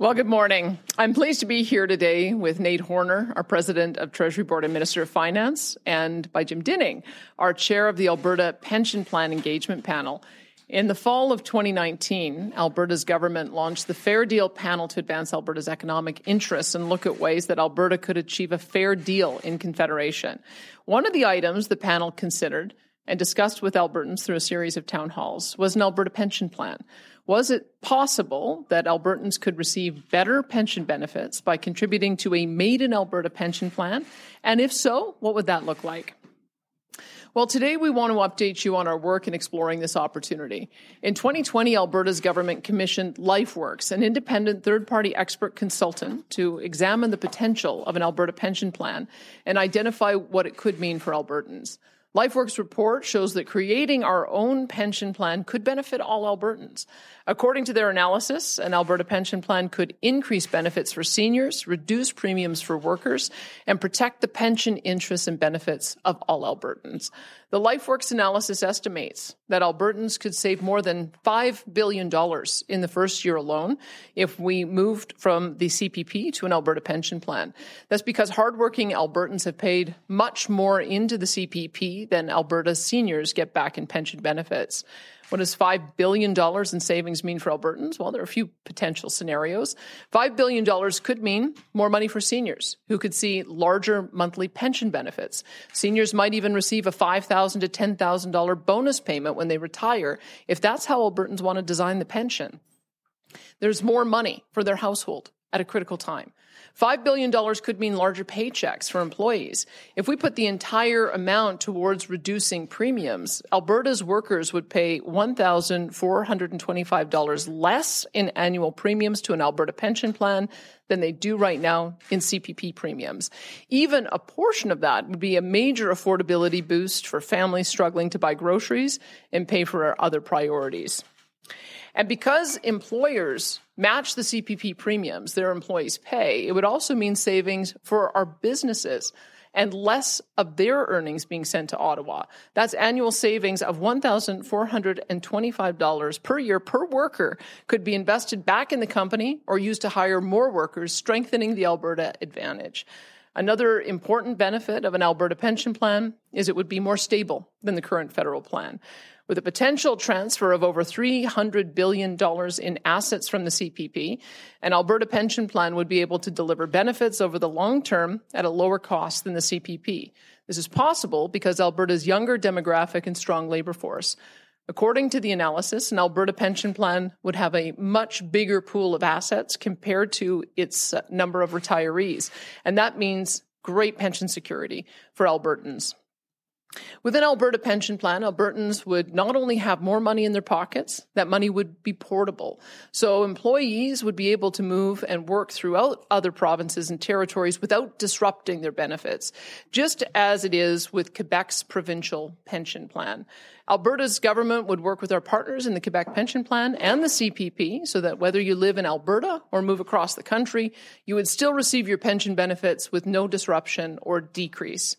Well, good morning. I'm pleased to be here today with Nate Horner, our President of Treasury Board and Minister of Finance, and by Jim Dinning, our Chair of the Alberta Pension Plan Engagement Panel. In the fall of 2019, Alberta's government launched the Fair Deal Panel to advance Alberta's economic interests and look at ways that Alberta could achieve a fair deal in Confederation. One of the items the panel considered and discussed with Albertans through a series of town halls was an Alberta pension plan. Was it possible that Albertans could receive better pension benefits by contributing to a made in Alberta pension plan? And if so, what would that look like? Well, today we want to update you on our work in exploring this opportunity. In 2020, Alberta's government commissioned LifeWorks, an independent third party expert consultant, to examine the potential of an Alberta pension plan and identify what it could mean for Albertans. LifeWorks report shows that creating our own pension plan could benefit all Albertans. According to their analysis, an Alberta pension plan could increase benefits for seniors, reduce premiums for workers, and protect the pension interests and benefits of all Albertans. The LifeWorks analysis estimates that Albertans could save more than $5 billion in the first year alone if we moved from the CPP to an Alberta pension plan. That's because hardworking Albertans have paid much more into the CPP than Alberta's seniors get back in pension benefits. What does $5 billion in savings mean for Albertans? Well, there are a few potential scenarios. $5 billion could mean more money for seniors who could see larger monthly pension benefits. Seniors might even receive a 5,000 to $10,000 bonus payment when they retire if that's how Albertans want to design the pension. There's more money for their household at a critical time. $5 billion could mean larger paychecks for employees. If we put the entire amount towards reducing premiums, Alberta's workers would pay $1,425 less in annual premiums to an Alberta pension plan than they do right now in CPP premiums. Even a portion of that would be a major affordability boost for families struggling to buy groceries and pay for our other priorities. And because employers match the CPP premiums their employees pay, it would also mean savings for our businesses and less of their earnings being sent to Ottawa. That's annual savings of $1,425 per year per worker could be invested back in the company or used to hire more workers, strengthening the Alberta advantage. Another important benefit of an Alberta pension plan is it would be more stable than the current federal plan. With a potential transfer of over $300 billion in assets from the CPP, an Alberta pension plan would be able to deliver benefits over the long term at a lower cost than the CPP. This is possible because Alberta's younger demographic and strong labor force. According to the analysis, an Alberta pension plan would have a much bigger pool of assets compared to its uh, number of retirees. And that means great pension security for Albertans. With an Alberta pension plan, Albertans would not only have more money in their pockets, that money would be portable. So employees would be able to move and work throughout other provinces and territories without disrupting their benefits, just as it is with Quebec's provincial pension plan. Alberta's government would work with our partners in the Quebec Pension Plan and the CPP so that whether you live in Alberta or move across the country, you would still receive your pension benefits with no disruption or decrease.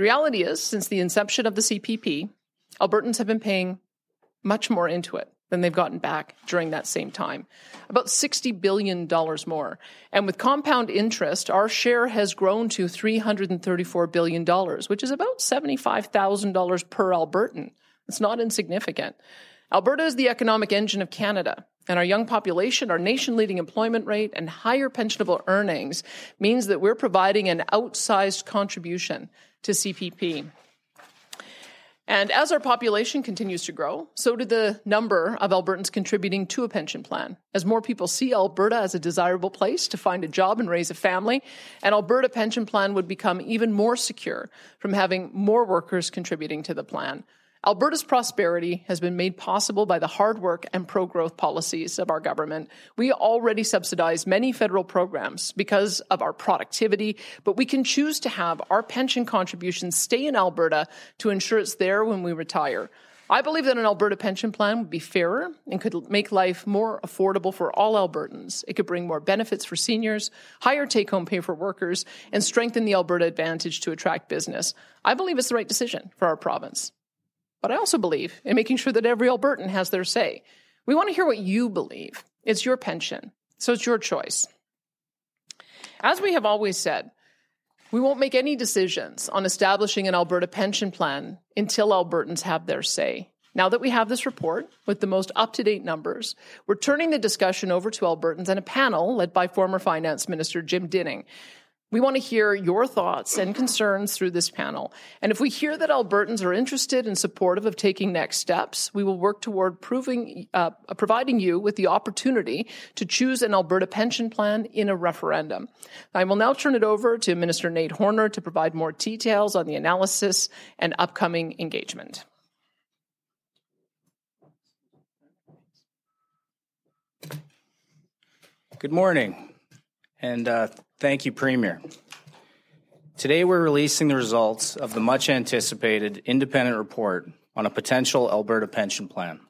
The reality is, since the inception of the CPP, Albertans have been paying much more into it than they've gotten back during that same time. About $60 billion more. And with compound interest, our share has grown to $334 billion, which is about $75,000 per Albertan. It's not insignificant. Alberta is the economic engine of Canada, and our young population, our nation leading employment rate, and higher pensionable earnings means that we're providing an outsized contribution to CPP. And as our population continues to grow, so do the number of Albertans contributing to a pension plan. As more people see Alberta as a desirable place to find a job and raise a family, an Alberta pension plan would become even more secure from having more workers contributing to the plan. Alberta's prosperity has been made possible by the hard work and pro growth policies of our government. We already subsidize many federal programs because of our productivity, but we can choose to have our pension contributions stay in Alberta to ensure it's there when we retire. I believe that an Alberta pension plan would be fairer and could make life more affordable for all Albertans. It could bring more benefits for seniors, higher take home pay for workers, and strengthen the Alberta advantage to attract business. I believe it's the right decision for our province. But I also believe in making sure that every Albertan has their say. We want to hear what you believe. It's your pension. So it's your choice. As we have always said, we won't make any decisions on establishing an Alberta pension plan until Albertans have their say. Now that we have this report with the most up to date numbers, we're turning the discussion over to Albertans and a panel led by former Finance Minister Jim Dinning we want to hear your thoughts and concerns through this panel. And if we hear that Albertans are interested and supportive of taking next steps, we will work toward proving, uh, providing you with the opportunity to choose an Alberta pension plan in a referendum. I will now turn it over to Minister Nate Horner to provide more details on the analysis and upcoming engagement. Good morning, and uh, Thank you, Premier. Today we're releasing the results of the much anticipated independent report on a potential Alberta pension plan.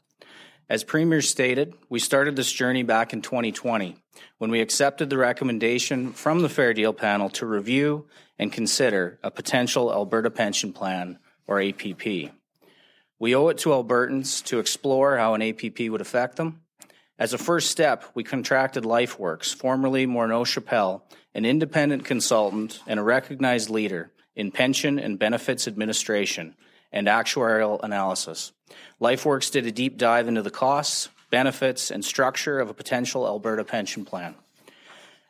As Premier stated, we started this journey back in 2020 when we accepted the recommendation from the Fair Deal panel to review and consider a potential Alberta pension plan, or APP. We owe it to Albertans to explore how an APP would affect them. As a first step, we contracted LifeWorks, formerly Morneau Shepell, an independent consultant and a recognized leader in pension and benefits administration and actuarial analysis. LifeWorks did a deep dive into the costs, benefits, and structure of a potential Alberta pension plan.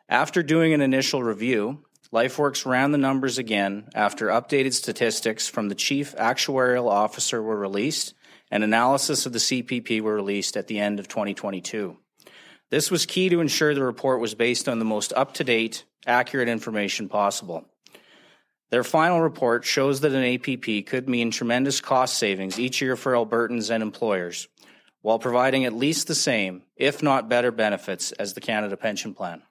After doing an initial review, LifeWorks ran the numbers again after updated statistics from the Chief Actuarial Officer were released and analysis of the CPP were released at the end of 2022. This was key to ensure the report was based on the most up to date accurate information possible. Their final report shows that an APP could mean tremendous cost savings each year for Albertans and employers, while providing at least the same, if not better, benefits as the Canada Pension Plan.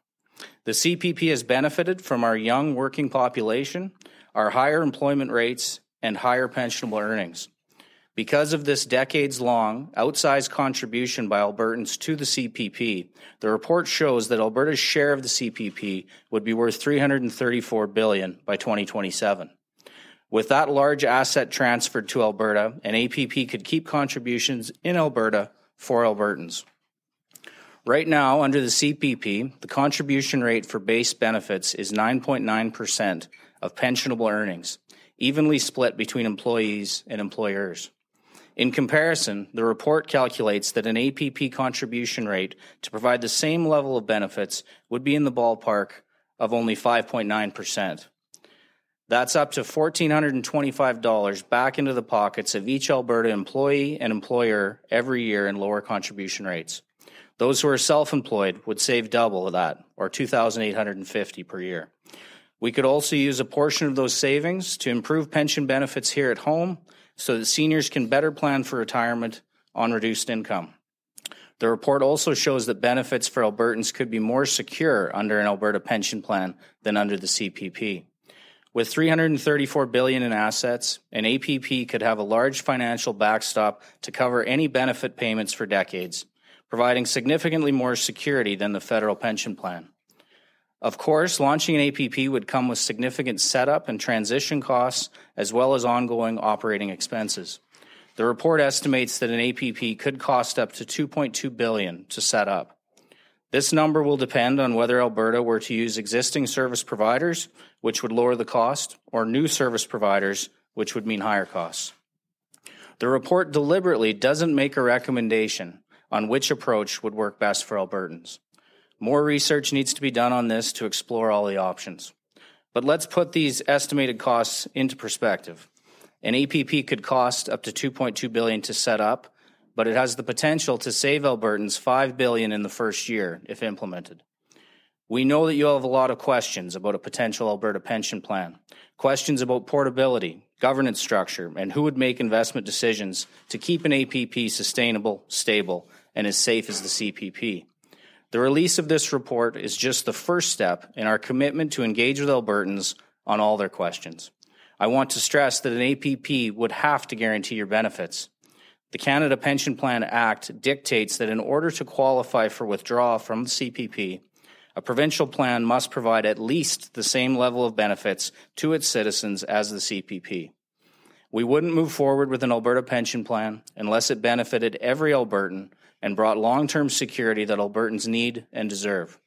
The CPP has benefited from our young working population, our higher employment rates, and higher pensionable earnings. Because of this decades long outsized contribution by Albertans to the CPP, the report shows that Alberta's share of the CPP would be worth 334 billion by 2027. With that large asset transferred to Alberta, an APP could keep contributions in Alberta for Albertans. Right now, under the CPP, the contribution rate for base benefits is 9.9% of pensionable earnings, evenly split between employees and employers. In comparison, the report calculates that an APP contribution rate to provide the same level of benefits would be in the ballpark of only 5.9%. That's up to $1,425 back into the pockets of each Alberta employee and employer every year in lower contribution rates. Those who are self employed would save double of that, or $2,850 per year. We could also use a portion of those savings to improve pension benefits here at home so that seniors can better plan for retirement on reduced income. The report also shows that benefits for Albertans could be more secure under an Alberta pension plan than under the CPP. With 334 billion in assets, an APP could have a large financial backstop to cover any benefit payments for decades, providing significantly more security than the federal pension plan. Of course, launching an APP would come with significant setup and transition costs, as well as ongoing operating expenses. The report estimates that an APP could cost up to 2.2 billion to set up. This number will depend on whether Alberta were to use existing service providers, which would lower the cost, or new service providers, which would mean higher costs. The report deliberately doesn't make a recommendation on which approach would work best for Albertans. More research needs to be done on this to explore all the options. But let's put these estimated costs into perspective. An APP could cost up to 2.2 billion to set up, but it has the potential to save Albertans 5 billion in the first year if implemented. We know that you have a lot of questions about a potential Alberta pension plan, questions about portability, governance structure, and who would make investment decisions to keep an APP sustainable, stable, and as safe as the CPP. The release of this report is just the first step in our commitment to engage with Albertans on all their questions. I want to stress that an APP would have to guarantee your benefits. The Canada Pension Plan Act dictates that in order to qualify for withdrawal from the CPP, a provincial plan must provide at least the same level of benefits to its citizens as the CPP. We wouldn't move forward with an Alberta pension plan unless it benefited every Albertan and brought long term security that Albertans need and deserve.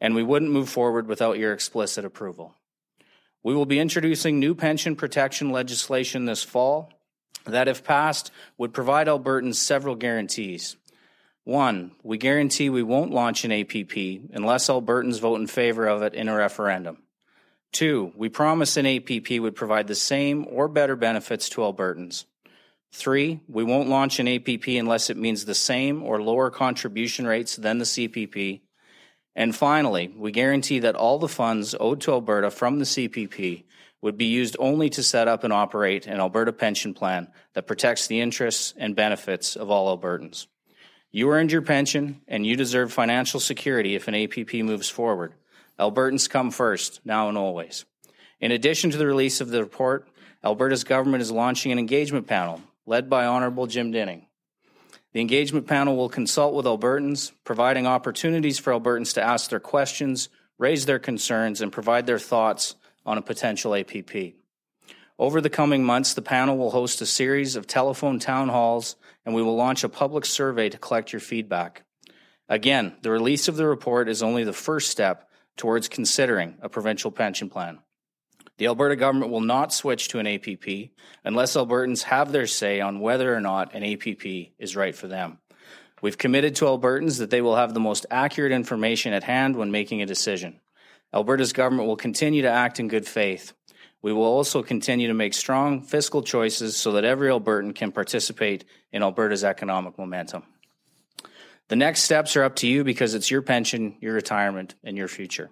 And we wouldn't move forward without your explicit approval. We will be introducing new pension protection legislation this fall that, if passed, would provide Albertans several guarantees. One, we guarantee we won't launch an APP unless Albertans vote in favor of it in a referendum. Two, we promise an APP would provide the same or better benefits to Albertans. Three, we won't launch an APP unless it means the same or lower contribution rates than the CPP. And finally, we guarantee that all the funds owed to Alberta from the CPP would be used only to set up and operate an Alberta pension plan that protects the interests and benefits of all Albertans. You earned your pension, and you deserve financial security if an APP moves forward. Albertans come first, now and always. In addition to the release of the report, Alberta's government is launching an engagement panel led by Honourable Jim Dinning. The engagement panel will consult with Albertans, providing opportunities for Albertans to ask their questions, raise their concerns, and provide their thoughts on a potential APP. Over the coming months, the panel will host a series of telephone town halls, and we will launch a public survey to collect your feedback. Again, the release of the report is only the first step towards considering a provincial pension plan. The Alberta government will not switch to an APP unless Albertans have their say on whether or not an APP is right for them. We've committed to Albertans that they will have the most accurate information at hand when making a decision. Alberta's government will continue to act in good faith. We will also continue to make strong fiscal choices so that every Albertan can participate in Alberta's economic momentum. The next steps are up to you because it's your pension, your retirement, and your future.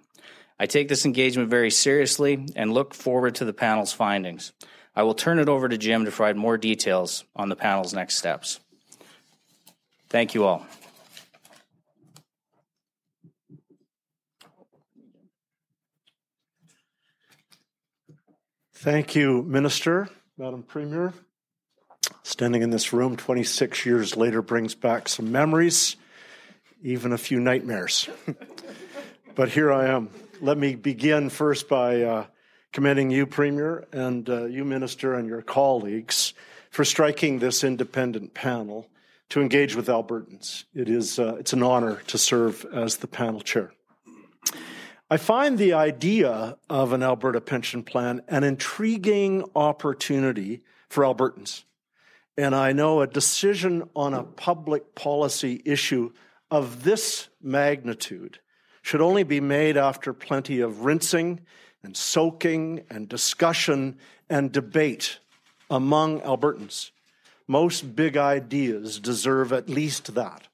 I take this engagement very seriously and look forward to the panel's findings. I will turn it over to Jim to provide more details on the panel's next steps. Thank you all. Thank you, Minister, Madam Premier. Standing in this room 26 years later brings back some memories, even a few nightmares. but here I am let me begin first by uh, commending you, Premier, and uh, you, Minister, and your colleagues for striking this independent panel to engage with Albertans. It is, uh, it's an honor to serve as the panel chair. I find the idea of an Alberta pension plan an intriguing opportunity for Albertans. And I know a decision on a public policy issue of this magnitude should only be made after plenty of rinsing and soaking and discussion and debate among Albertans. Most big ideas deserve at least that.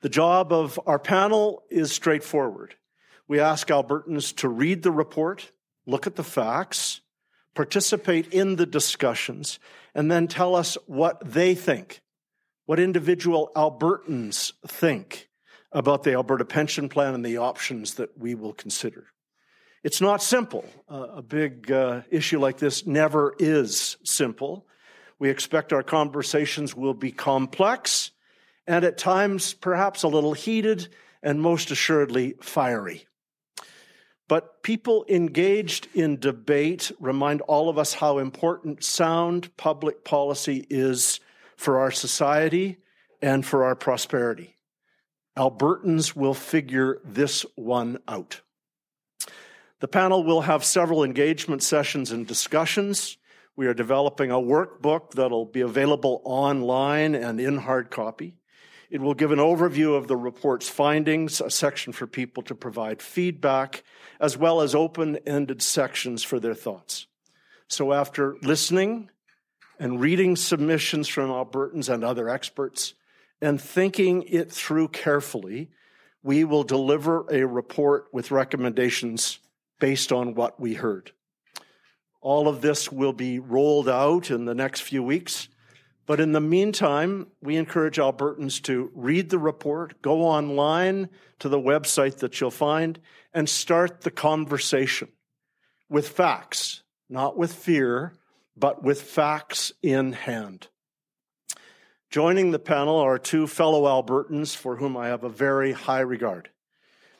The job of our panel is straightforward. We ask Albertans to read the report, look at the facts, participate in the discussions, and then tell us what they think, what individual Albertans think about the Alberta Pension Plan and the options that we will consider. It's not simple. Uh, a big uh, issue like this never is simple. We expect our conversations will be complex and at times perhaps a little heated and most assuredly fiery. But people engaged in debate remind all of us how important sound public policy is for our society and for our prosperity. Albertans will figure this one out. The panel will have several engagement sessions and discussions. We are developing a workbook that'll be available online and in hard copy. It will give an overview of the report's findings, a section for people to provide feedback, as well as open ended sections for their thoughts. So, after listening and reading submissions from Albertans and other experts, and thinking it through carefully, we will deliver a report with recommendations based on what we heard. All of this will be rolled out in the next few weeks. But in the meantime, we encourage Albertans to read the report, go online to the website that you'll find, and start the conversation with facts, not with fear, but with facts in hand. Joining the panel are two fellow Albertans for whom I have a very high regard.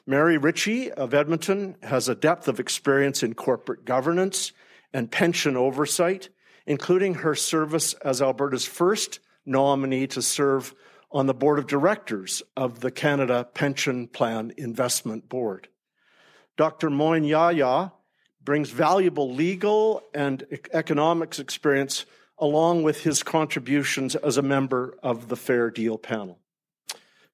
Mary Ritchie of Edmonton has a depth of experience in corporate governance and pension oversight, including her service as Alberta's first nominee to serve on the board of directors of the Canada Pension Plan Investment Board. Dr. Moin Yahya brings valuable legal and economics experience along with his contributions as a member of the Fair Deal panel.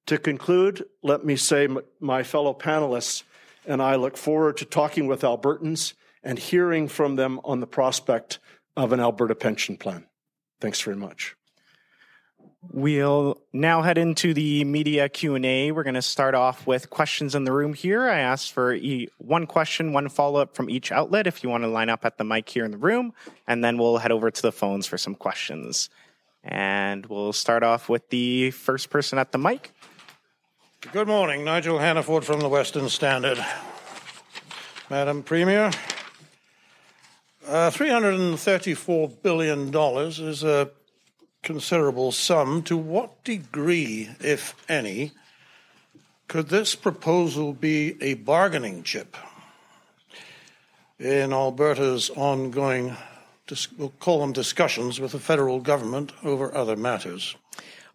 To conclude, let me say my fellow panelists and I look forward to talking with Albertans and hearing from them on the prospect of an Alberta pension plan. Thanks very much. We'll now head into the media Q&A. We're going to start off with questions in the room here. I asked for one question, one follow-up from each outlet if you want to line up at the mic here in the room, and then we'll head over to the phones for some questions. And we'll start off with the first person at the mic. Good morning, Nigel Hannaford from the Western Standard. Madam Premier, uh, $334 billion is a considerable sum. To what degree, if any, could this proposal be a bargaining chip in Alberta's ongoing, we'll call them discussions with the federal government over other matters?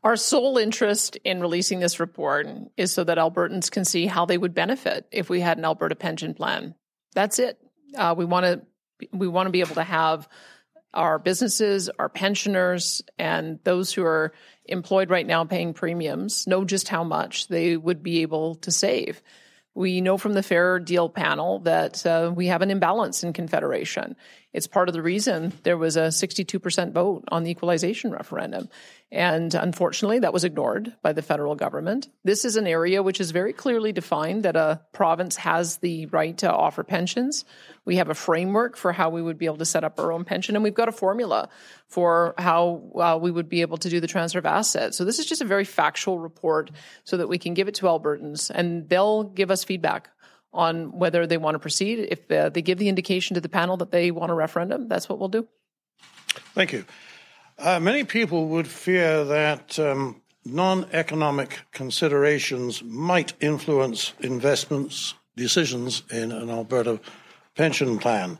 Our sole interest in releasing this report is so that Albertans can see how they would benefit if we had an Alberta pension plan. That's it. Uh, we want to we want to be able to have our businesses, our pensioners, and those who are employed right now paying premiums know just how much they would be able to save. We know from the Fair Deal panel that uh, we have an imbalance in Confederation. It's part of the reason there was a 62% vote on the equalization referendum. And unfortunately, that was ignored by the federal government. This is an area which is very clearly defined that a province has the right to offer pensions. We have a framework for how we would be able to set up our own pension, and we've got a formula for how uh, we would be able to do the transfer of assets. So, this is just a very factual report so that we can give it to Albertans, and they'll give us feedback on whether they want to proceed. If uh, they give the indication to the panel that they want a referendum, that's what we'll do. Thank you. Uh, many people would fear that um, non economic considerations might influence investments decisions in an Alberta pension plan.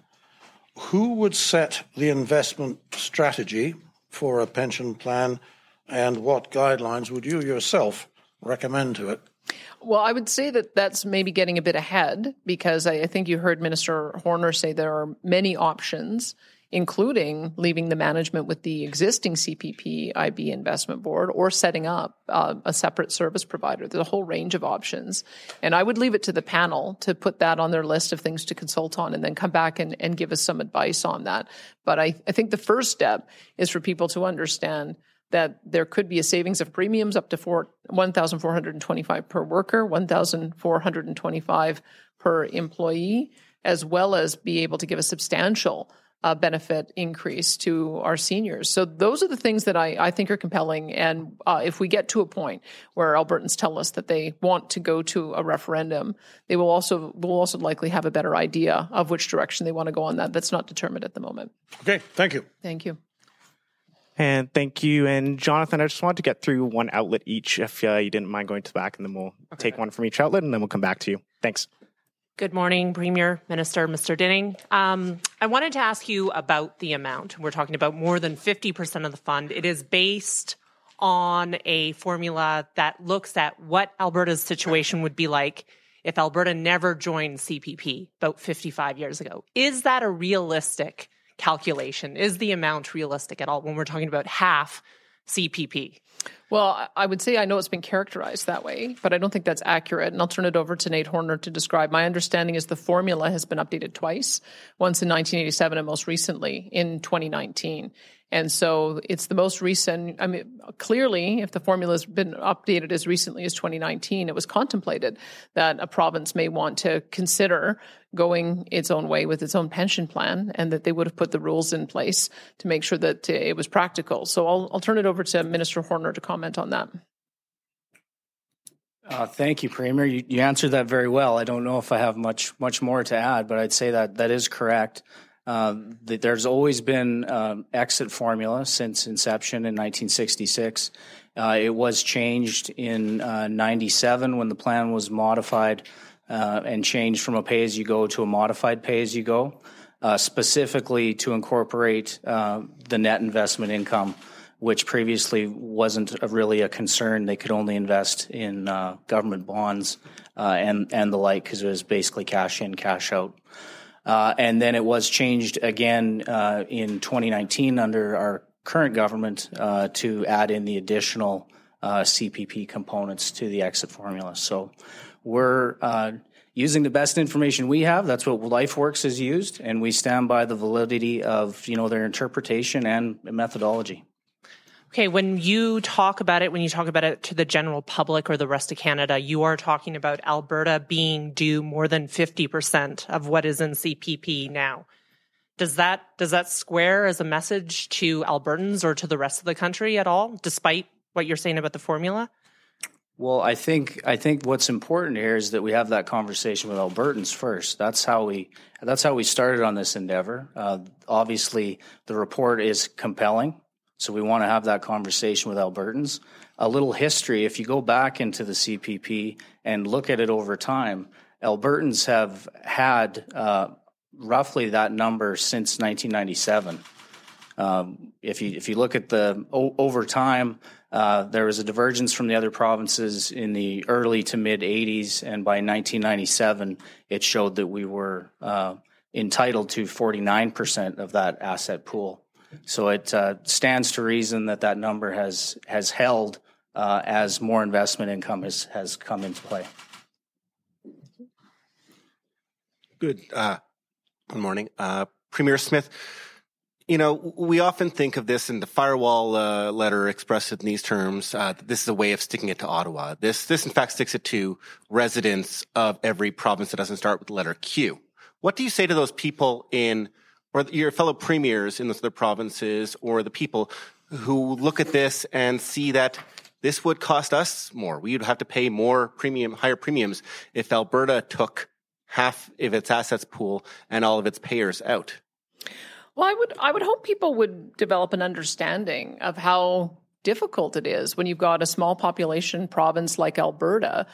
Who would set the investment strategy for a pension plan, and what guidelines would you yourself recommend to it? Well, I would say that that's maybe getting a bit ahead because I, think you heard Minister Horner say there are many options including leaving the management with the existing CPP IB investment board or setting up uh, a separate service provider. There's a whole range of options. And I would leave it to the panel to put that on their list of things to consult on and then come back and, and give us some advice on that. But I, I think the first step is for people to understand that there could be a savings of premiums up to 1,425 per worker, 1,425 per employee, as well as be able to give a substantial uh, benefit increase to our seniors. So those are the things that I, I think are compelling. And uh, if we get to a point where Albertans tell us that they want to go to a referendum, they will also will also likely have a better idea of which direction they want to go on that. That's not determined at the moment. Okay, thank you. Thank you. And thank you. And Jonathan, I just wanted to get through one outlet each, if uh, you didn't mind going to the back, and then we'll okay. take one from each outlet, and then we'll come back to you. Thanks. Good morning, Premier, Minister, Mr. Dinning. Um, I wanted to ask you about the amount. We're talking about more than 50% of the fund. It is based on a formula that looks at what Alberta's situation would be like if Alberta never joined CPP about 55 years ago. Is that a realistic calculation? Is the amount realistic at all when we're talking about half CPP? Well, I would say I know it's been characterized that way, but I don't think that's accurate. And I'll turn it over to Nate Horner to describe. My understanding is the formula has been updated twice, once in 1987 and most recently in 2019. And so it's the most recent. I mean, clearly, if the formula has been updated as recently as 2019, it was contemplated that a province may want to consider going its own way with its own pension plan and that they would have put the rules in place to make sure that it was practical. So I'll, I'll turn it over to Minister Horner to comment on that. Uh, thank you, Premier. You, you, answered that very well. I don't know if I have much much more to add, but I'd say that that is correct. Uh, there's always been um, exit formula since inception in 1966. Uh, it was changed in uh, 97 when the plan was modified uh, and changed from a pay as you go to a modified pay as you go, uh, specifically to incorporate the net investment income which previously wasn't a, really a concern. They could only invest in uh, government bonds uh, and and the like because it was basically cash in, cash out. Uh, and then it was changed again uh, in 2019 under our current government uh, to add in the additional uh, CPP components to the exit formula. So we're using the best information we have. That's what LifeWorks has used, and we stand by the validity of you know their interpretation and methodology. Okay, when you talk about it, when you talk about it to the general public or the rest of Canada, you are talking about Alberta being due more than 50% of what is in CPP now. Does that does that square as a message to Albertans or to the rest of the country at all, despite what you're saying about the formula? Well, I think I think what's important here is that we have that conversation with Albertans first. That's how we that's how we started on this endeavor. Uh, obviously, the report is compelling. So we want to have that conversation with Albertans. A little history if you go back into the CPP and look at it over time, Albertans have had uh, roughly that number since 1997. Um, if you if you look at the o- over time, uh, there was a divergence from the other provinces in the early to mid 80s, and by 1997, it showed that we were uh, entitled to 49% of that asset pool. So it uh, stands to reason that that number has has held uh, as more investment income has has come into play. Good. Uh, good morning, uh, Premier Smith. You know, we often think of this in the firewall uh, letter expressed in these terms. Uh, this is a way of sticking it to Ottawa. This, this in fact sticks it to residents of every province that doesn't start with the letter Q. What do you say to those people in or your fellow premiers in the other provinces or the people who look at this and see that this would cost us more. We would have to pay more premium, higher premiums if Alberta took half of its assets pool and all of its payers out. Well, I would I would hope people would develop an understanding of how difficult it is when you've got a small population province like Alberta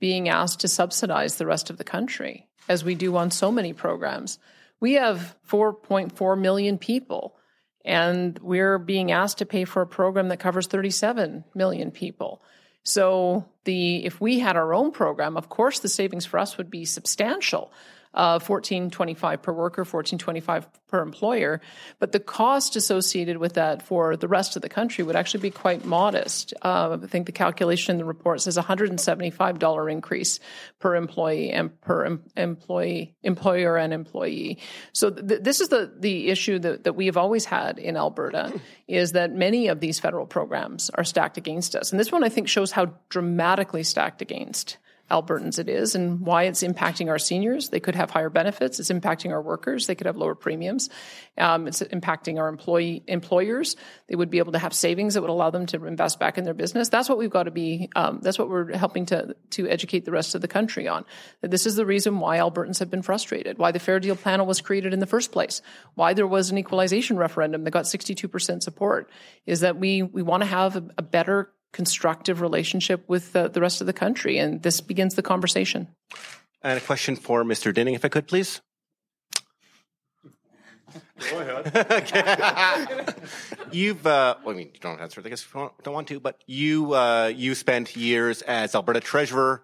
being asked to subsidize the rest of the country, as we do on so many programs. We have 4.4 million people, and we're being asked to pay for a program that covers 37 million people. So the if we had our own program, of course the savings for us would be substantial uh, 1425 per worker, 1425 per employer. But the cost associated with that for the rest of the country would actually be quite modest. Uh, I think the calculation in the report says $175 increase per employee and per em- employee, employer and employee. So th- this is the, the issue that, that we have always had in Alberta is that many of these federal programs are stacked against us. And this one I think shows how dramatically stacked against Albertans it is and why it's impacting our seniors. They could have higher benefits. It's impacting our workers. They could have lower premiums. Um, it's impacting our employee employers. They would be able to have savings that would allow them to invest back in their business. That's what we've got to be. Um, that's what we're helping to to educate the rest of the country on. That this is the reason why Albertans have been frustrated. Why the Fair Deal Panel was created in the first place. Why there was an equalization referendum that got 62% support. Is that we we want to have a, a better constructive relationship with the, the rest of the country. And this begins the conversation. And a question for Mr. Dinning, if I could, please. Go ahead. You've, uh, well, I mean, you don't answer. I guess you don't want to, but you uh, you spent years as Alberta Treasurer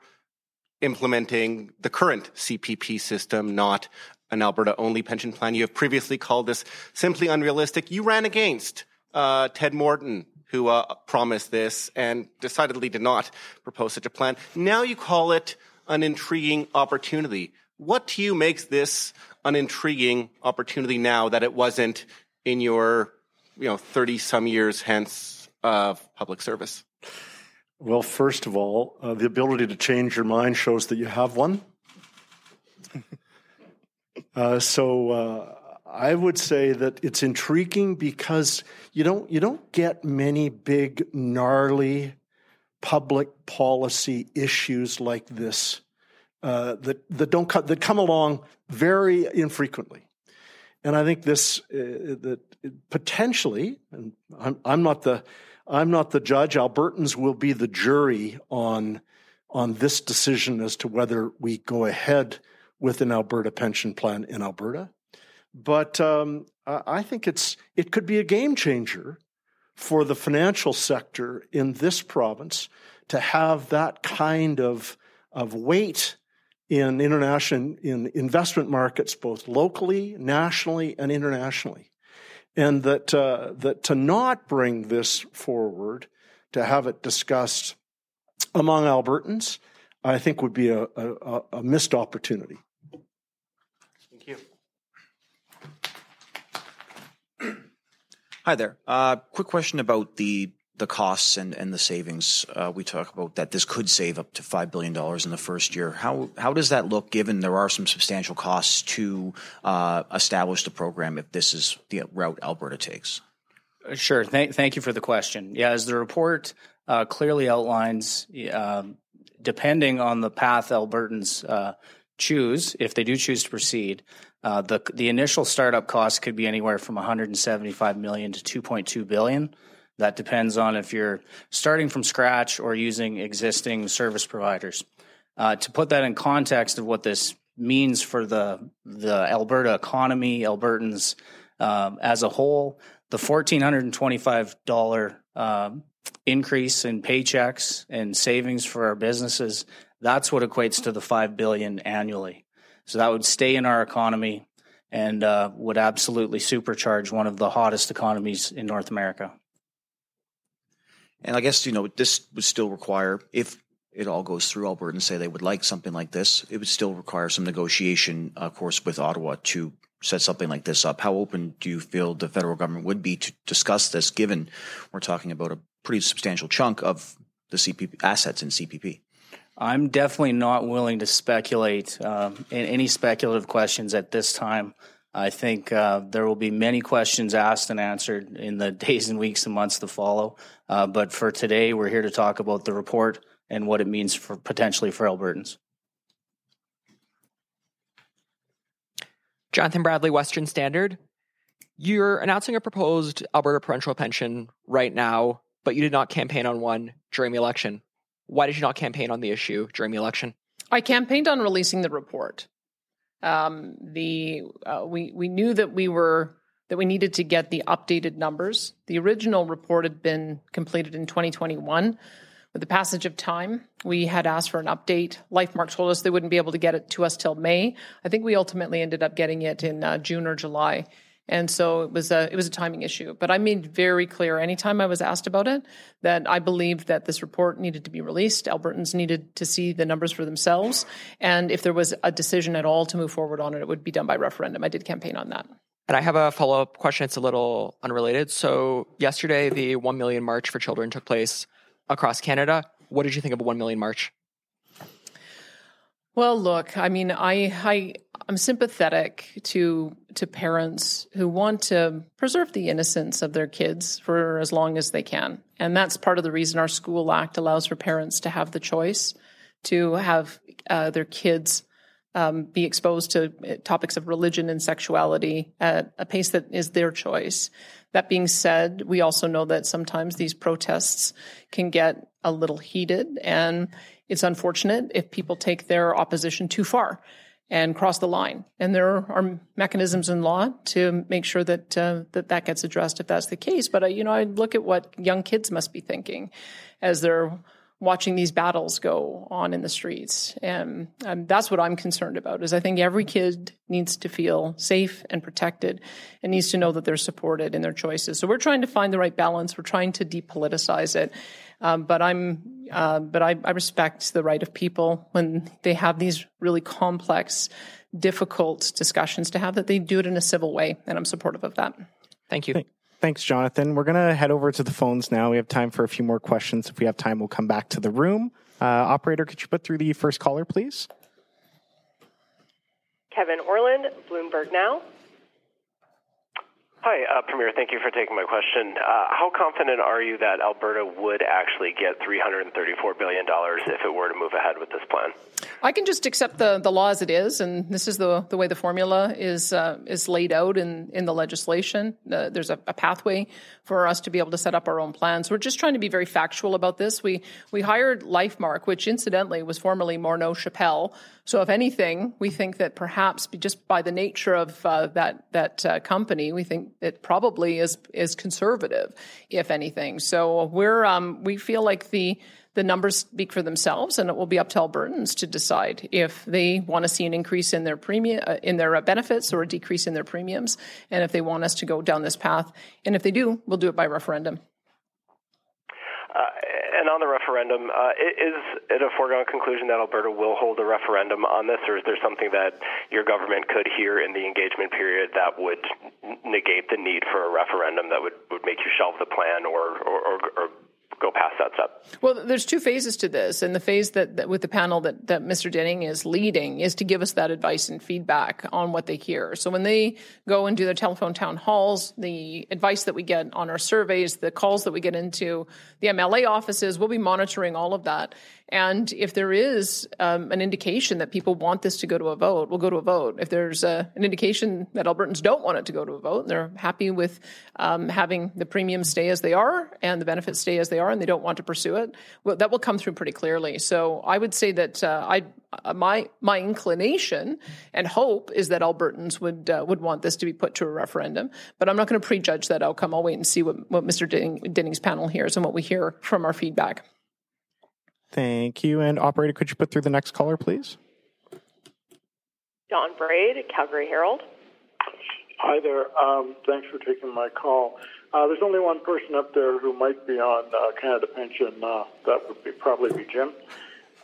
implementing the current CPP system, not an Alberta only pension plan. You have previously called this simply unrealistic. You ran against uh, Ted Morton who uh, promised this and decidedly did not propose such a plan. Now you call it an intriguing opportunity. What to you makes this an intriguing opportunity now that it wasn't in your, you know, 30 some years hence of public service? Well, first of all, uh, the ability to change your mind shows that you have one. uh, so uh, I would say that it's intriguing because you don't you don't get many big gnarly public policy issues like this uh, that that don't co- that come along very infrequently, and I think this uh, that potentially, and I'm, I'm not the I'm not the judge. Albertans will be the jury on on this decision as to whether we go ahead with an Alberta pension plan in Alberta. But um, I think it's it could be a game changer for the financial sector in this province to have that kind of, of weight in international in investment markets, both locally, nationally, and internationally, and that uh, that to not bring this forward, to have it discussed among Albertans, I think would be a, a, a missed opportunity. Thank you. Hi there. Uh, quick question about the the costs and, and the savings. Uh, we talk about that this could save up to five billion dollars in the first year. How how does that look? Given there are some substantial costs to uh, establish the program, if this is the route Alberta takes. Sure. Thank, thank you for the question. Yeah, as the report uh, clearly outlines, um, depending on the path Albertans uh, choose, if they do choose to proceed, uh, the the initial startup cost could be anywhere from 175 million to 2.2 billion. That depends on if you're starting from scratch or using existing service providers. Uh, to put that in context of what this means for the the Alberta economy, Albertans um, as a whole, the fourteen hundred and twenty five dollar um, increase in paychecks and savings for our businesses that's what equates to the five billion annually. So that would stay in our economy and uh, would absolutely supercharge one of the hottest economies in North America. And I guess, you know, this would still require, if it all goes through Alberta and say they would like something like this, it would still require some negotiation, of course, with Ottawa to set something like this up. How open do you feel the federal government would be to discuss this, given we're talking about a pretty substantial chunk of the CPP assets in CPP? I'm definitely not willing to speculate um, in any speculative questions at this time. I think uh, there will be many questions asked and answered in the days and weeks and months to follow. Uh, but for today, we're here to talk about the report and what it means for potentially for Albertans. Jonathan Bradley, Western Standard. You're announcing a proposed Alberta parental pension right now, but you did not campaign on one during the election. Why did you not campaign on the issue during the election? I campaigned on releasing the report. Um, the uh, we we knew that we were that we needed to get the updated numbers. The original report had been completed in 2021. With the passage of time, we had asked for an update. LifeMark told us they wouldn't be able to get it to us till May. I think we ultimately ended up getting it in uh, June or July. And so it was a it was a timing issue. But I made very clear anytime I was asked about it that I believed that this report needed to be released. Albertans needed to see the numbers for themselves. And if there was a decision at all to move forward on it, it would be done by referendum. I did campaign on that. And I have a follow up question. It's a little unrelated. So yesterday the one million march for children took place across Canada. What did you think of a one million march? Well, look, I mean, I, I I'm sympathetic to to parents who want to preserve the innocence of their kids for as long as they can, and that's part of the reason our school act allows for parents to have the choice to have uh, their kids um, be exposed to uh, topics of religion and sexuality at a pace that is their choice. That being said, we also know that sometimes these protests can get a little heated, and it's unfortunate if people take their opposition too far and cross the line. And there are mechanisms in law to make sure that uh, that that gets addressed if that's the case. But uh, you know, I look at what young kids must be thinking as they're watching these battles go on in the streets, and um, that's what I'm concerned about. Is I think every kid needs to feel safe and protected, and needs to know that they're supported in their choices. So we're trying to find the right balance. We're trying to depoliticize it. Um, but I'm, uh, but I, I respect the right of people when they have these really complex, difficult discussions to have that they do it in a civil way, and I'm supportive of that. Thank you. Thanks, Jonathan. We're going to head over to the phones now. We have time for a few more questions. If we have time, we'll come back to the room. Uh, operator, could you put through the first caller, please? Kevin Orland, Bloomberg Now. Hi, uh, Premier. Thank you for taking my question. Uh, how confident are you that Alberta would actually get $334 billion if it were to move ahead with this plan? I can just accept the, the law as it is, and this is the the way the formula is uh, is laid out in in the legislation. Uh, there's a, a, pathway for us to be able to set up our own plans. We're just trying to be very factual about this. We we hired LifeMark, which incidentally was formerly Morneau Shepell. So if anything, we think that perhaps just by the nature of uh, that that uh, company, we think it probably is is conservative, if anything. So we're um, we feel like the the numbers speak for themselves, and it will be up to Albertans to decide if they want to see an increase in their premium, uh, in their uh, benefits, or a decrease in their premiums, and if they want us to go down this path. And if they do, we'll do it by referendum. Uh, and on the referendum, uh, is it a foregone conclusion that Alberta will hold a referendum on this, or is there something that your government could hear in the engagement period that would negate the need for a referendum that would, would make you shelve the plan or, or, or, or go past that step. Well, there's two phases to this, and the phase that, that, with the panel that, that Mr. Dinning is leading is to give us that advice and feedback on what they hear. So when they go and do their telephone town halls, the advice that we get on our surveys, the calls that we get into the MLA offices, we'll be monitoring all of that. And if there is um, an indication that people want this to go to a vote, we'll go to a vote. If there's a, an indication that Albertans don't want it to go to a vote, and they're happy with um, having the premiums stay as they are and the benefits stay as they are, and they don't want to pursue it, well, that will come through pretty clearly. So I would say that uh, I, uh, my my inclination and hope is that Albertans would uh, would want this to be put to a referendum. But I'm not going to prejudge that outcome. I'll wait and see what, what Mr. Dinning, Dinning's panel hears and what we hear from our feedback. Thank you. And operator, could you put through the next caller, please? Don Braid, Calgary Herald. Hi there. Um, thanks for taking my call. Uh, there's only one person up there who might be on uh, Canada Pension. Uh, that would be probably be Jim.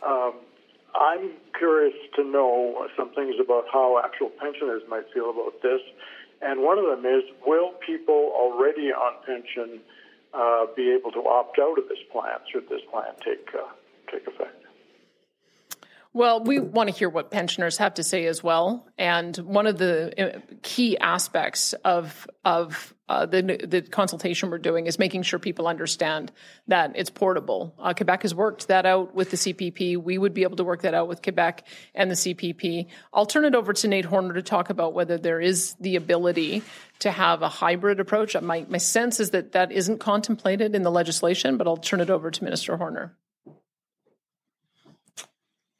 Um, I'm curious to know some things about how actual pensioners might feel about this. And one of them is, will people already on pension uh, be able to opt out of this plan should this plan take uh, take effect? Well, we want to hear what pensioners have to say as well. And one of the uh, key aspects of of uh, the the consultation we're doing is making sure people understand that it's portable. Uh, Quebec has worked that out with the CPP. We would be able to work that out with Quebec and the CPP. I'll turn it over to Nate Horner to talk about whether there is the ability to have a hybrid approach. My my sense is that that isn't contemplated in the legislation, but I'll turn it over to Minister Horner.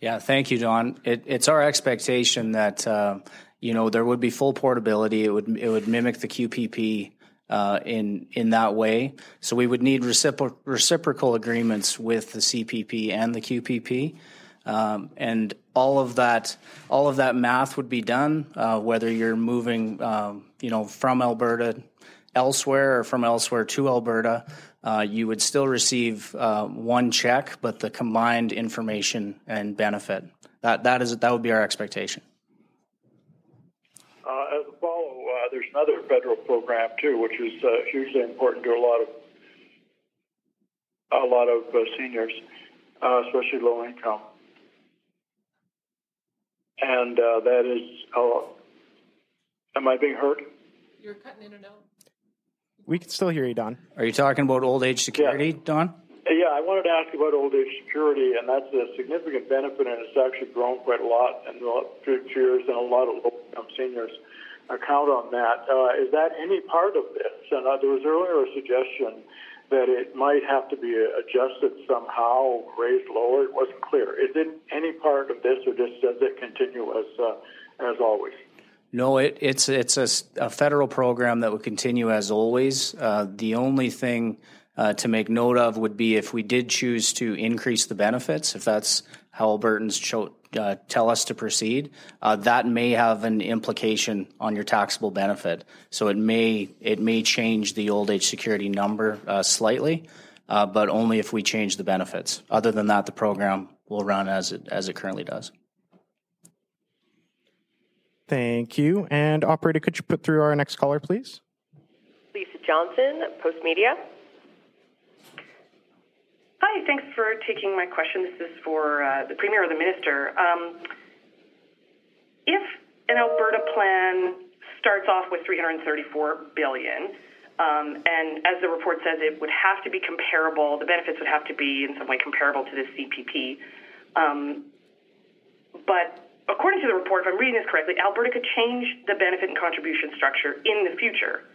Yeah, thank you, Don. It, it's our expectation that uh, you know there would be full portability. It would it would mimic the QPP uh, in in that way. So we would need recipro- reciprocal agreements with the CPP and the QPP, um, and all of that all of that math would be done uh, whether you're moving um, you know from Alberta elsewhere or from elsewhere to Alberta uh, you would still receive uh, one check, but the combined information and benefit. That that is that would be our expectation. Uh, as a follow, uh, there's another federal program too, which is uh, hugely important to a lot of a lot of uh, seniors, especially low income, and that is. am I being heard? You're cutting in and out. We can still hear you, Don. Are you talking about old age security, yeah. Don? Yeah, I wanted to ask about old age security, and that's a significant benefit, and it's actually grown quite a lot in the last few years, and a lot of low-income seniors count on that. Uh, is that any part of this? And uh, there was earlier a suggestion that it might have to be adjusted somehow, raised lower. It wasn't clear. Is it any part of this, or just does it continue as uh, as always? No, it, it's it's a, a, federal program that would continue as always. Uh, the only thing uh, to make note of would be if we did choose to increase the benefits, if that's how Albertans cho- uh, tell us to proceed, uh, that may have an implication on your taxable benefit. So it may it may change the old age security number uh, slightly, uh, but only if we change the benefits. Other than that, the program will run as it as it currently does. Thank you. And operator, could you put through our next caller, please? Lisa Johnson, Postmedia. Hi, thanks for taking my question. This is for uh, the Premier or the Minister. Um, if an Alberta plan starts off with 334 billion, um, and as the report says, it would have to be comparable. The benefits would have to be in some way comparable to the CPP. Um, but according to the report, if I'm reading this correctly, Alberta could change the benefit and contribution structure in the future.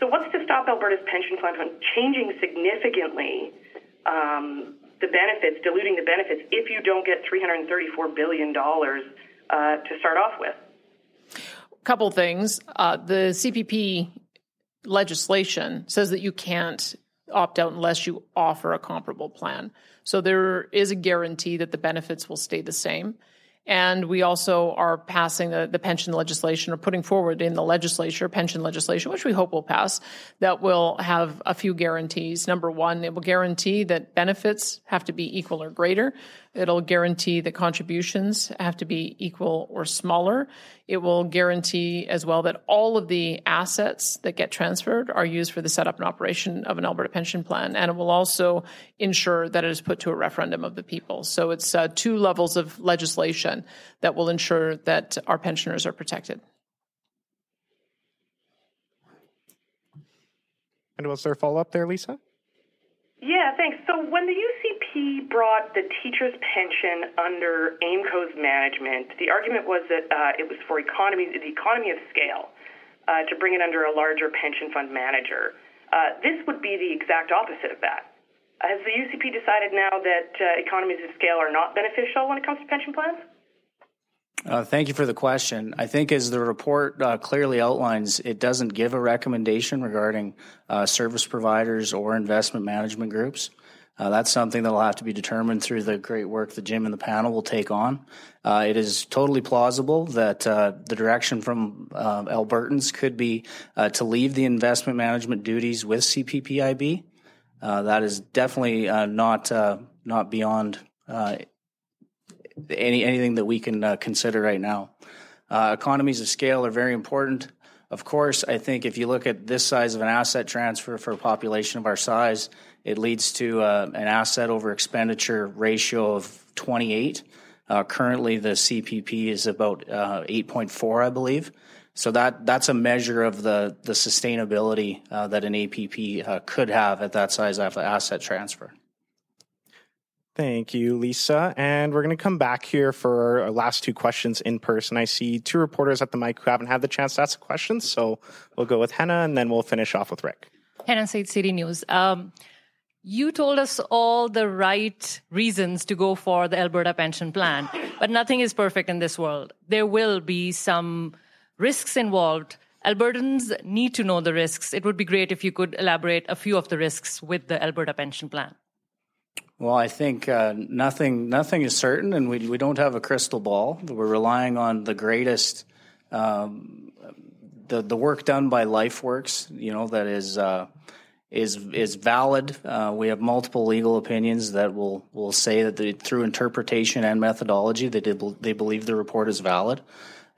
So, what's to stop Alberta's pension plan from changing significantly um, the benefits, diluting the benefits, if you don't get $334 billion uh, to start off with? couple things. Uh, the CPP legislation says that you can't opt out unless you offer a comparable plan. So there is a guarantee that the benefits will stay the same. And we also are passing the, the pension legislation or putting forward in the legislature pension legislation, which we hope will pass, that will have a few guarantees. Number one, it will guarantee that benefits have to be equal or greater. It'll guarantee that contributions have to be equal or smaller. It will guarantee as well that all of the assets that get transferred are used for the setup and operation of an Alberta pension plan. And it will also ensure that it is put to a referendum of the people. So it's uh, two levels of legislation that will ensure that our pensioners are protected. And was there a follow up there, Lisa? Yeah, thanks. So when the UCP brought the teacher's pension under AIMCO's management, the argument was that uh, it was for economy, the economy of scale uh, to bring it under a larger pension fund manager. Uh, this would be the exact opposite of that. Has the UCP decided now that uh, economies of scale are not beneficial when it comes to pension plans? Uh, thank you for the question. I think, as the report uh, clearly outlines, it doesn't give a recommendation regarding uh, service providers or investment management groups. Uh, that's something that will have to be determined through the great work that Jim and the panel will take on. Uh, it is totally plausible that uh, the direction from Albertans could be to leave the investment management duties with CPPIB. that is definitely not not beyond any anything that we can uh, consider right now. Uh, economies of scale are very important. Of course, I think if you look at this size of an asset transfer for a population of our size, it leads to uh, an asset over expenditure ratio of 28. Uh, currently, the CPP is about uh, 8.4, I believe. So that that's a measure of the the sustainability uh, that an APP could have at that size of asset transfer. Thank you, Lisa. And we're going to come back here for our last two questions in person. I see two reporters at the mic who haven't had the chance to ask questions. So we'll go with Henna and then we'll finish off with Rick. Henna Said City News. Um, you told us all the right reasons to go for the Alberta pension plan, but nothing is perfect in this world. There will be some risks involved. Albertans need to know the risks. It would be great if you could elaborate a few of the risks with the Alberta pension plan. Well, I think uh, nothing nothing is certain, and we we don't have a crystal ball. We're relying on the greatest, um, the the work done by LifeWorks. You know that is. Uh, is is valid. Uh, we have multiple legal opinions that will will say that through interpretation and methodology, they did, they believe the report is valid,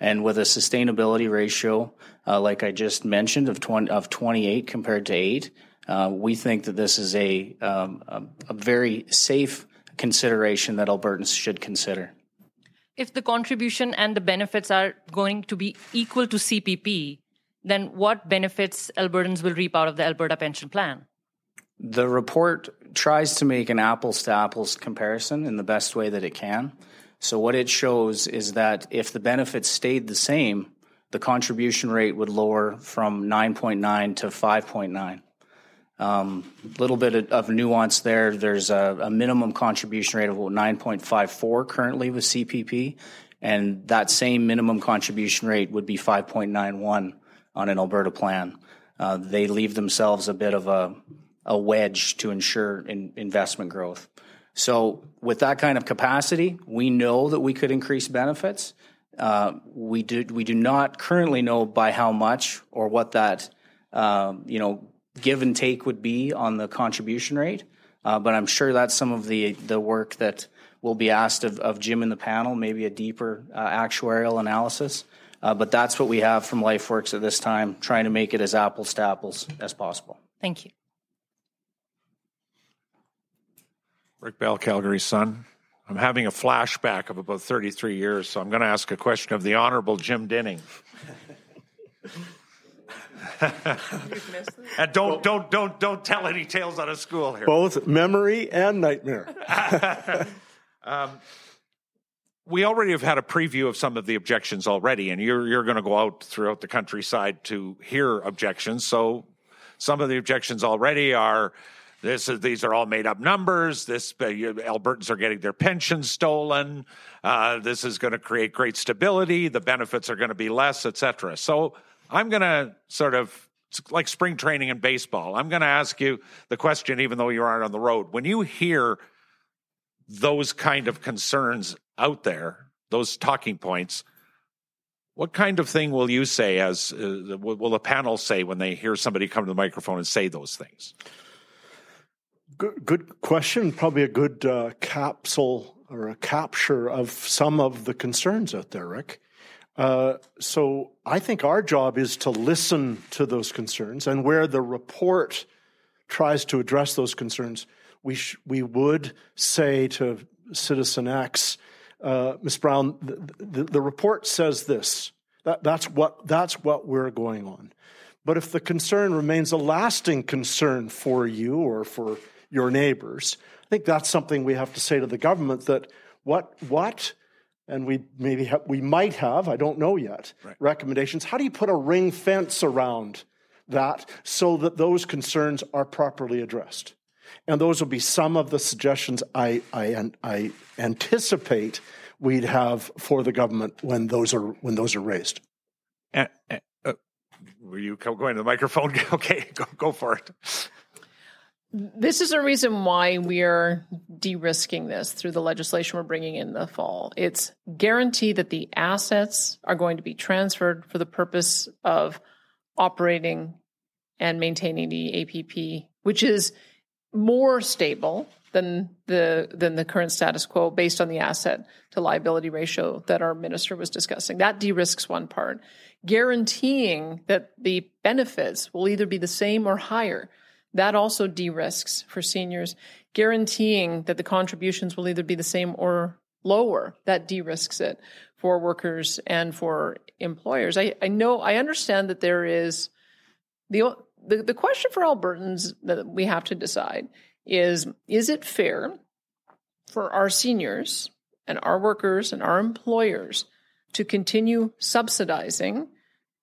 and with a sustainability ratio uh, like I just mentioned of 20, of 28 compared to eight, uh, we think that this is a, um, a, a very safe consideration that Albertans should consider. If the contribution and the benefits are going to be equal to CPP, then what benefits Albertans will reap out of the Alberta pension plan? The report tries to make an apples to apples comparison in the best way that it can. So, what it shows is that if the benefits stayed the same, the contribution rate would lower from 9.9 to 5.9. A um, little bit of nuance there. There's a, a minimum contribution rate of 9.54 currently with CPP, and that same minimum contribution rate would be 5.91 on an Alberta plan. Uh, they leave themselves a bit of a, a wedge to ensure in, investment growth. So, with that kind of capacity, we know that we could increase benefits. Uh, we do we do not currently know by how much or what that um, you know give and take would be on the contribution rate. Uh, but I'm sure that's some of the the work that will be asked of, of Jim in the panel, maybe a deeper uh, actuarial analysis. Uh, but that's what we have from LifeWorks at this time, trying to make it as apples to apples as possible. Thank you. Rick Bell, Calgary Sun. I'm having a flashback of about 33 years, so I'm going to ask a question of the Honorable Jim Dinning. and don't don't don't don't tell any tales out of school here. Both memory and nightmare. um, we already have had a preview of some of the objections already, and you're you're going to go out throughout the countryside to hear objections. So some of the objections already are this is, these are all made up numbers. This uh, Albertans are getting their pensions stolen. Uh, this is going to create great stability. The benefits are going to be less, etc. So I'm going to sort of like spring training in baseball. I'm going to ask you the question, even though you aren't on the road. When you hear those kind of concerns out there, those talking points, what kind of thing will you say as uh, will the panel say when they hear somebody come to the microphone and say those things? Good, good question. Probably a good uh, capsule or a capture of some of the concerns out there, Rick. Uh, so I think our job is to listen to those concerns, and where the report tries to address those concerns, we sh- we would say to Citizen X, uh, Ms. Brown, the, the, the, report says this. That, that's what that's what we're going on. But if the concern remains a lasting concern for you or for your neighbors, I think that's something we have to say to the government that what what and we maybe have, we might have I don't know yet right. recommendations. How do you put a ring fence around that so that those concerns are properly addressed? And those will be some of the suggestions I, I, I anticipate we'd have for the government when those are when those are raised. Uh, uh, were you going to the microphone? okay, go, go for it. This is a reason why we are de risking this through the legislation we're bringing in the fall. It's guarantee that the assets are going to be transferred for the purpose of operating and maintaining the APP, which is more stable than the than the current status quo based on the asset to liability ratio that our minister was discussing. That de-risks one part, guaranteeing that the benefits will either be the same or higher. That also de-risks for seniors, guaranteeing that the contributions will either be the same or lower. That de-risks it for workers and for employers. I, I know I understand that there is the the, the question for Albertans that we have to decide is is it fair for our seniors and our workers and our employers to continue subsidizing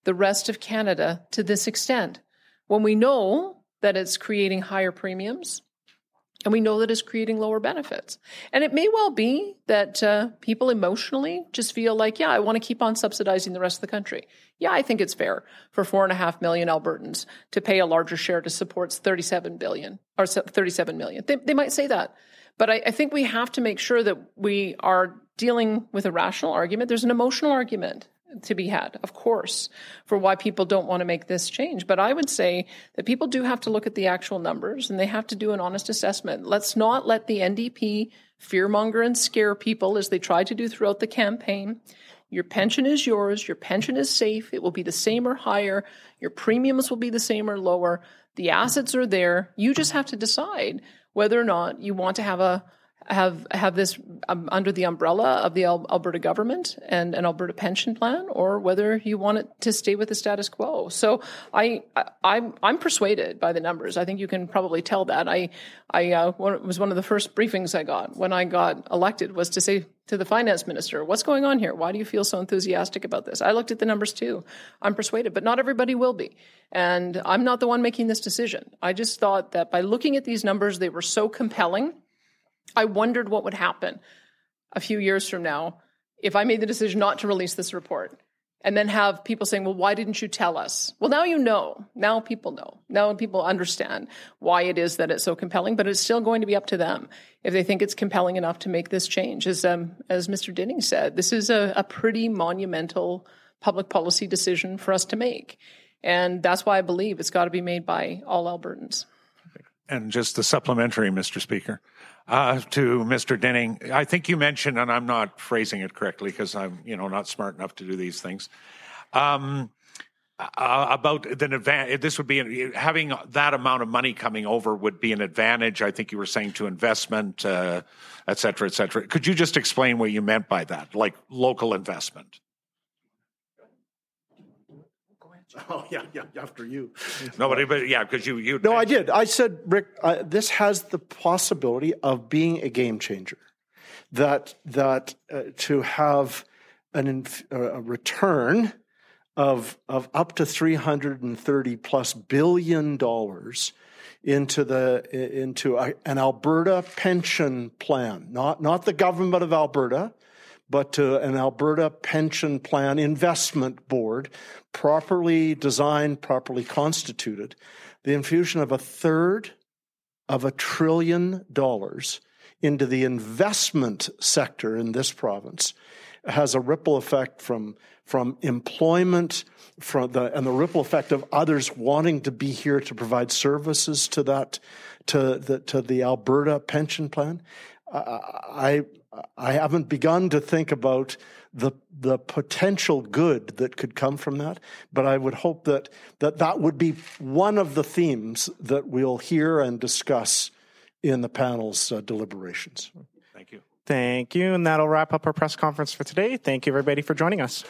the rest of Canada to this extent when we know that it's creating higher premiums and we know that it's creating lower benefits. And it may well be that uh, people emotionally just feel like, yeah, I want to keep on subsidizing the rest of the country. Yeah, I think it's fair for four and a half million Albertans to pay a larger share to support 37 billion or 37 million. They, they might say that. But I, I think we have to make sure that we are dealing with a rational argument. There's an emotional argument to be had, of course, for why people don't want to make this change. But I would say that people do have to look at the actual numbers and they have to do an honest assessment. Let's not let the NDP fearmonger and scare people as they tried to do throughout the campaign. Your pension is yours. Your pension is safe. It will be the same or higher. Your premiums will be the same or lower. The assets are there. You just have to decide whether or not you want to have a have have this um, under the umbrella of the Alberta government and an Alberta pension plan, or whether you want it to stay with the status quo. So I, I I'm I'm persuaded by the numbers. I think you can probably tell that. I I uh, was one of the first briefings I got when I got elected was to say to the finance minister, "What's going on here? Why do you feel so enthusiastic about this?" I looked at the numbers too. I'm persuaded, but not everybody will be, and I'm not the one making this decision. I just thought that by looking at these numbers, they were so compelling I wondered what would happen a few years from now if I made the decision not to release this report and then have people saying, well, why didn't you tell us? Well, now you know. Now people know. Now people understand why it is that it's so compelling, but it's still going to be up to them if they think it's compelling enough to make this change. As, um, as Mr. Dinning said, this is a, a pretty monumental public policy decision for us to make. And that's why I believe it's got to be made by all Albertans. And just the supplementary, Mr. Speaker uh, to Mr. Dinning. I think you mentioned, and I'm not phrasing it correctly because I'm, you know, not smart enough to do these things. Um, uh, about the advantage, this would be having that amount of money coming over would be an advantage. I think you were saying to investment, uh, et cetera, et cetera. Could you just explain what you meant by that, like local investment? Oh yeah, yeah. After you. Nobody, but yeah, because you you. No, I did. I said, Rick, uh, this has the possibility of being a game changer. that that uh, to have an inf- a return of of up to 330 plus billion dollars into the into a, an Alberta pension plan, not not the government of Alberta, but to an Alberta pension plan investment board, properly designed, properly constituted, the infusion of a third of a trillion dollars into the investment sector in this province has a ripple effect from from employment from the and the ripple effect of others wanting to be here to provide services to that to the to the Alberta pension plan. I I haven't begun to think about the the potential good that could come from that, but I would hope that that that would be one of the themes that we'll hear and discuss in the panel's uh, deliberations. Thank you. Thank you. And that'll wrap up our press conference for today. Thank you, everybody, for joining us.